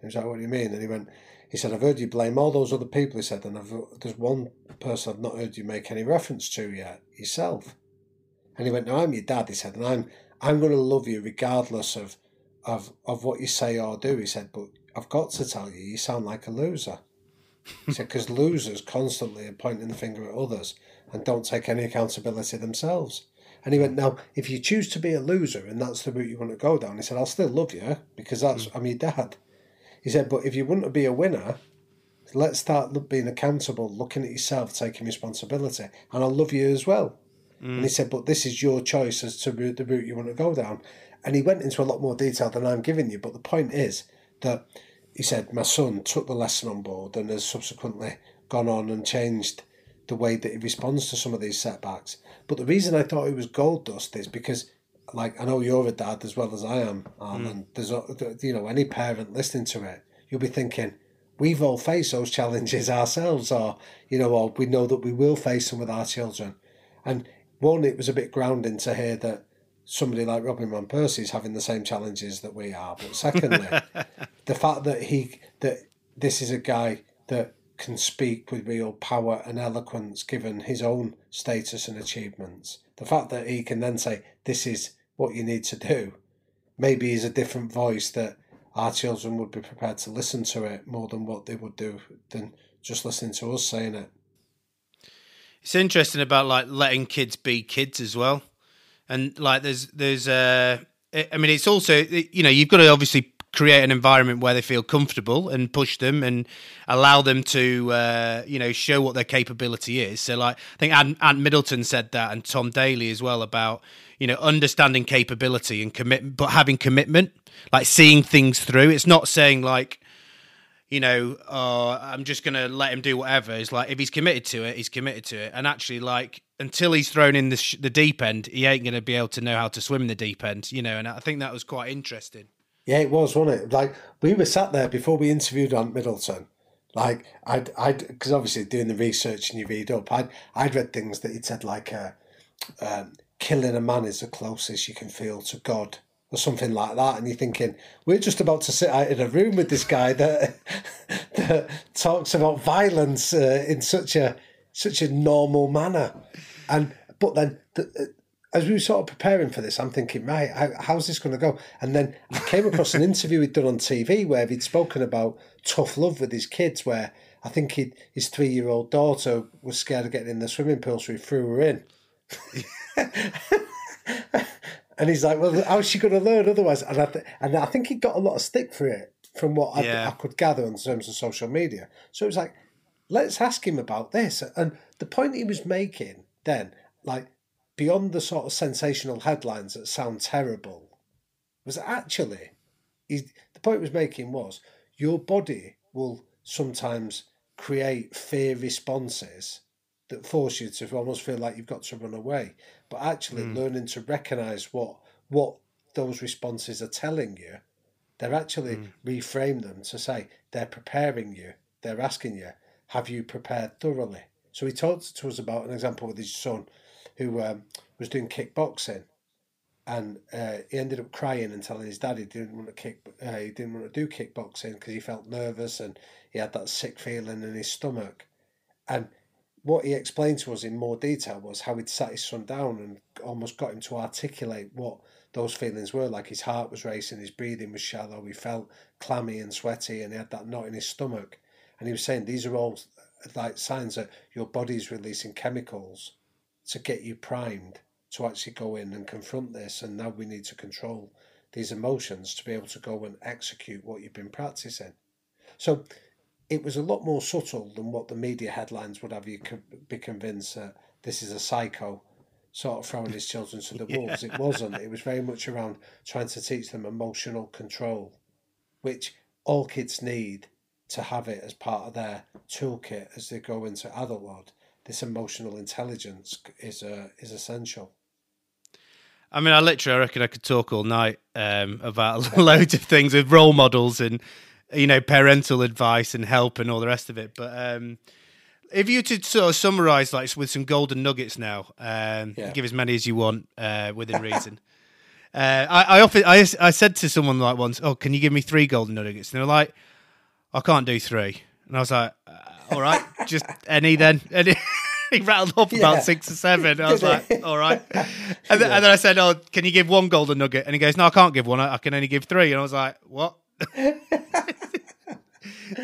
He was like, what do you mean? And he went, he said, I've heard you blame all those other people, he said, and I've, there's one person I've not heard you make any reference to yet, yourself. And he went, No, I'm your dad, he said, and I'm I'm going to love you regardless of, of, of what you say or do. He said, But I've got to tell you, you sound like a loser. He said, Because losers constantly are pointing the finger at others and don't take any accountability themselves. And he went, Now, if you choose to be a loser and that's the route you want to go down, he said, I'll still love you because that's, mm. I'm your dad. He said, but if you want to be a winner, let's start being accountable, looking at yourself, taking responsibility, and I'll love you as well. Mm. And he said, but this is your choice as to the route you want to go down. And he went into a lot more detail than I'm giving you, but the point is that he said, my son took the lesson on board and has subsequently gone on and changed the way that he responds to some of these setbacks. But the reason I thought it was gold dust is because like I know you're a dad as well as I am, um, mm. and there's you know any parent listening to it, you'll be thinking we've all faced those challenges ourselves, or you know, or we know that we will face them with our children. And one, it was a bit grounding to hear that somebody like Robin van Persie is having the same challenges that we are. But secondly, the fact that he that this is a guy that can speak with real power and eloquence given his own status and achievements. The fact that he can then say, This is what you need to do, maybe is a different voice that our children would be prepared to listen to it more than what they would do than just listening to us saying it. It's interesting about like letting kids be kids as well, and like there's there's uh I mean it's also you know you've got to obviously create an environment where they feel comfortable and push them and allow them to uh, you know show what their capability is. So like I think Ant, Middleton said that and Tom Daley as well about you know understanding capability and commit but having commitment like seeing things through. It's not saying like you know, uh, I'm just gonna let him do whatever. It's like if he's committed to it, he's committed to it. And actually, like until he's thrown in the sh- the deep end, he ain't to be able to know how to swim in the deep end, you know. And I think that was quite interesting. Yeah, it was, wasn't it? Like we were sat there before we interviewed Ant Middleton. Like I'd, I'd, because obviously doing the research and you read up, I'd, I'd read things that he'd said like, uh, um, killing a man is the closest you can feel to God or something like that. And you're thinking, we're just about to sit out in a room with this guy that, that talks about violence uh, in such a such a normal manner. And but then the, as we were sort of preparing for this, I'm thinking, right, how, how's this going to go? And then I came across an interview he'd done on TV where he'd spoken about tough love with his kids, where I think he'd, his three year old daughter was scared of getting in the swimming pool, so he threw her in. and he's like, well, how's she going to learn otherwise? And I, th- and I think he got a lot of stick for it from what I, I could gather in terms of social media. So it was like, let's ask him about this. And the point he was making then, like beyond the sort of sensational headlines that sound terrible, was actually he, the point he was making was your body will sometimes create fear responses that force you to almost feel like you've got to run away. But actually mm. learning to recognize what what those responses are telling you, they're actually mm. reframe them to say they're preparing you. They're asking you, have you prepared thoroughly? So he talked to us about an example with his son who um, was doing kickboxing and uh, he ended up crying and telling his dad he didn't want to kick uh, he didn't want to do kickboxing because he felt nervous and he had that sick feeling in his stomach and what he explained to us in more detail was how he'd sat his son down and almost got him to articulate what those feelings were. Like his heart was racing, his breathing was shallow, he felt clammy and sweaty, and he had that knot in his stomach. And he was saying these are all like signs that your body's releasing chemicals to get you primed to actually go in and confront this. And now we need to control these emotions to be able to go and execute what you've been practicing. So it was a lot more subtle than what the media headlines would have you be convinced that this is a psycho sort of throwing his children to the wolves. Yeah. It wasn't. It was very much around trying to teach them emotional control, which all kids need to have it as part of their toolkit as they go into adulthood. This emotional intelligence is uh, is essential. I mean, I literally, I reckon I could talk all night um, about loads of things with role models and you know, parental advice and help and all the rest of it. But um, if you to sort of summarize, like with some golden nuggets now, um, yeah. give as many as you want uh, within reason. uh, I, I often, I, I said to someone like once, "Oh, can you give me three golden nuggets?" And they're like, "I can't do three. And I was like, "All right, just any then." Any. he rattled off yeah. about six or seven. I was like, all right. And then, yeah. and then, I said, oh, can you give one golden nugget? And he goes, no, I can't give one. I, I can only give three. And I was like, what?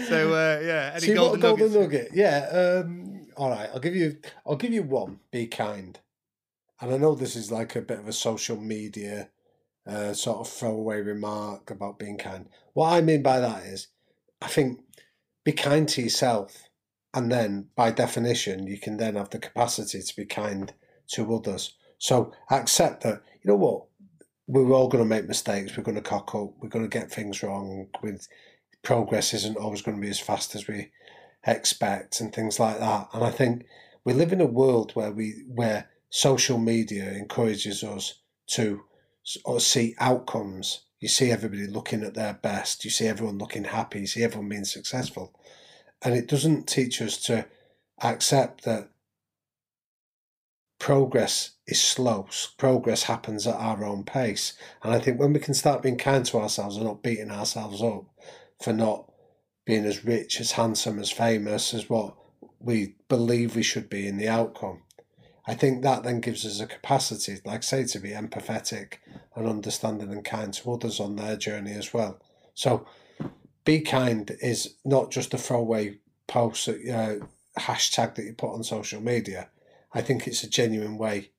so uh, yeah, any See, golden, golden nugget? Yeah. Um, all right, I'll give you. I'll give you one. Be kind. And I know this is like a bit of a social media uh, sort of throwaway remark about being kind. What I mean by that is, I think be kind to yourself, and then by definition, you can then have the capacity to be kind to others. So accept that. You know what? We're all going to make mistakes. We're going to cock up. We're going to get things wrong. With progress isn't always going to be as fast as we expect and things like that. And I think we live in a world where we where social media encourages us to see outcomes. You see everybody looking at their best. You see everyone looking happy. You see everyone being successful, and it doesn't teach us to accept that progress is slow. Progress happens at our own pace. And I think when we can start being kind to ourselves and not beating ourselves up, for not being as rich, as handsome, as famous as what we believe we should be in the outcome. I think that then gives us a capacity, like say, to be empathetic and understanding and kind to others on their journey as well. So, be kind is not just a throwaway post, uh, hashtag that you put on social media. I think it's a genuine way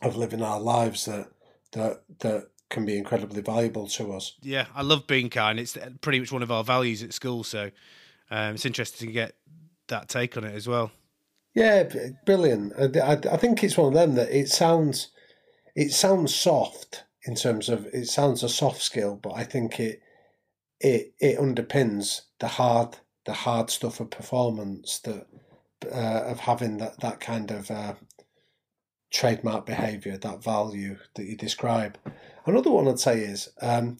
of living our lives that that that can be incredibly valuable to us. Yeah, I love being kind. It's pretty much one of our values at school. So um, it's interesting to get that take on it as well. Yeah, brilliant. I, I think it's one of them that it sounds it sounds soft in terms of it sounds a soft skill, but I think it it it underpins the hard the hard stuff of performance that uh, of having that that kind of uh, trademark behaviour, that value that you describe. Another one I'd say is, um,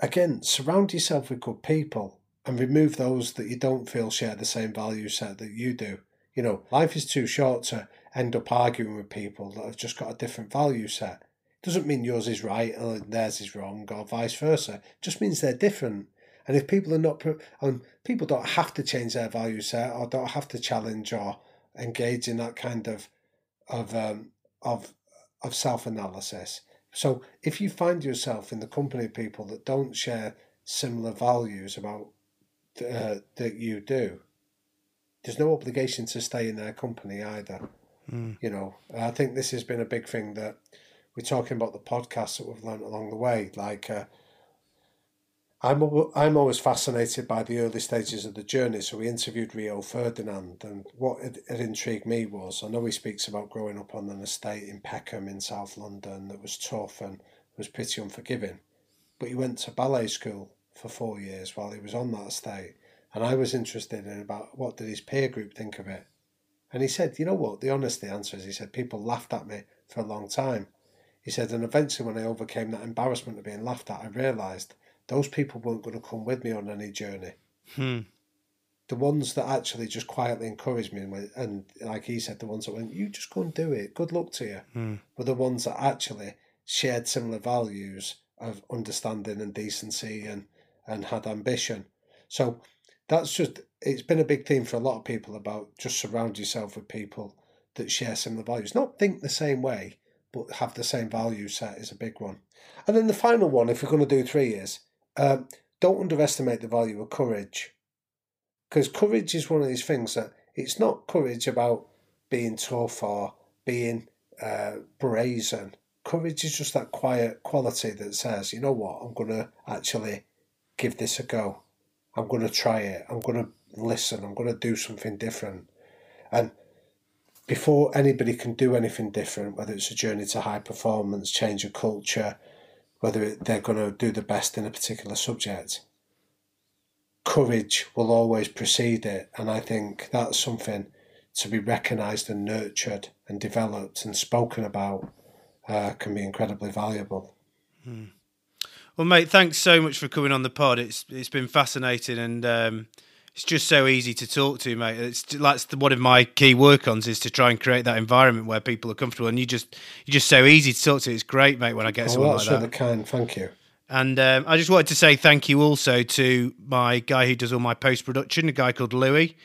again, surround yourself with good people and remove those that you don't feel share the same value set that you do. You know, life is too short to end up arguing with people that have just got a different value set. Doesn't mean yours is right or theirs is wrong or vice versa. It just means they're different. And if people are not, and people don't have to change their value set or don't have to challenge or engage in that kind of of um, of of self analysis. So if you find yourself in the company of people that don't share similar values about uh, that you do, there's no obligation to stay in their company either. Mm. You know, I think this has been a big thing that we're talking about the podcasts that we've learned along the way. Like, uh, I'm I'm always fascinated by the early stages of the journey. So we interviewed Rio Ferdinand, and what intrigued me was I know he speaks about growing up on an estate in Peckham in South London that was tough and was pretty unforgiving, but he went to ballet school for four years while he was on that estate, and I was interested in about what did his peer group think of it, and he said, you know what, the honest answer is, he said people laughed at me for a long time. He said, and eventually when I overcame that embarrassment of being laughed at, I realised those people weren't going to come with me on any journey. Hmm. The ones that actually just quietly encouraged me, and, and, like he said, the ones that went, "You just go and do it. Good luck to you," hmm. were the ones that actually shared similar values of understanding and decency and and had ambition. So that's just it's been a big theme for a lot of people about just surround yourself with people that share similar values. Not think the same way, but have the same value set is a big one. And then the final one, if we're going to do three years, um, don't underestimate the value of courage. Because courage is one of these things that it's not courage about being tough or being uh, brazen. Courage is just that quiet quality that says, you know what, I'm going to actually give this a go. I'm going to try it. I'm going to listen. I'm going to do something different. And before anybody can do anything different, whether it's a journey to high performance, change of culture, whether they're going to do the best in a particular subject, courage will always precede it. And I think that's something to be recognised and nurtured and developed and spoken about uh, can be incredibly valuable. Hmm. Well, mate, thanks so much for coming on the pod. It's it's been fascinating and um, it's just so easy to talk to, mate. It's that's one of my key work ons is to try and create that environment where people are comfortable, and you just you're just so easy to talk to. It's great, mate. When I get oh, someone like that. kind. Thank you. And um, I just wanted to say thank you also to my guy who does all my post production, a guy called Louis.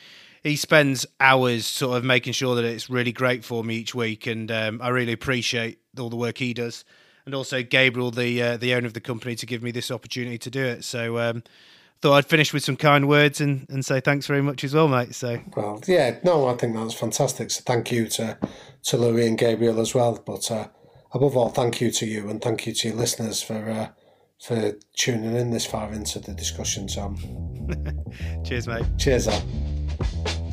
He spends hours sort of making sure that it's really great for me each week, and um, I really appreciate all the work he does. And also Gabriel, the uh, the owner of the company, to give me this opportunity to do it. So um, thought I'd finish with some kind words and, and say thanks very much as well, mate. So well, yeah, no, I think that's fantastic. So thank you to to Louis and Gabriel as well. But uh, above all, thank you to you and thank you to your listeners for uh, for tuning in this far into the discussion. So cheers, mate. Cheers, Al.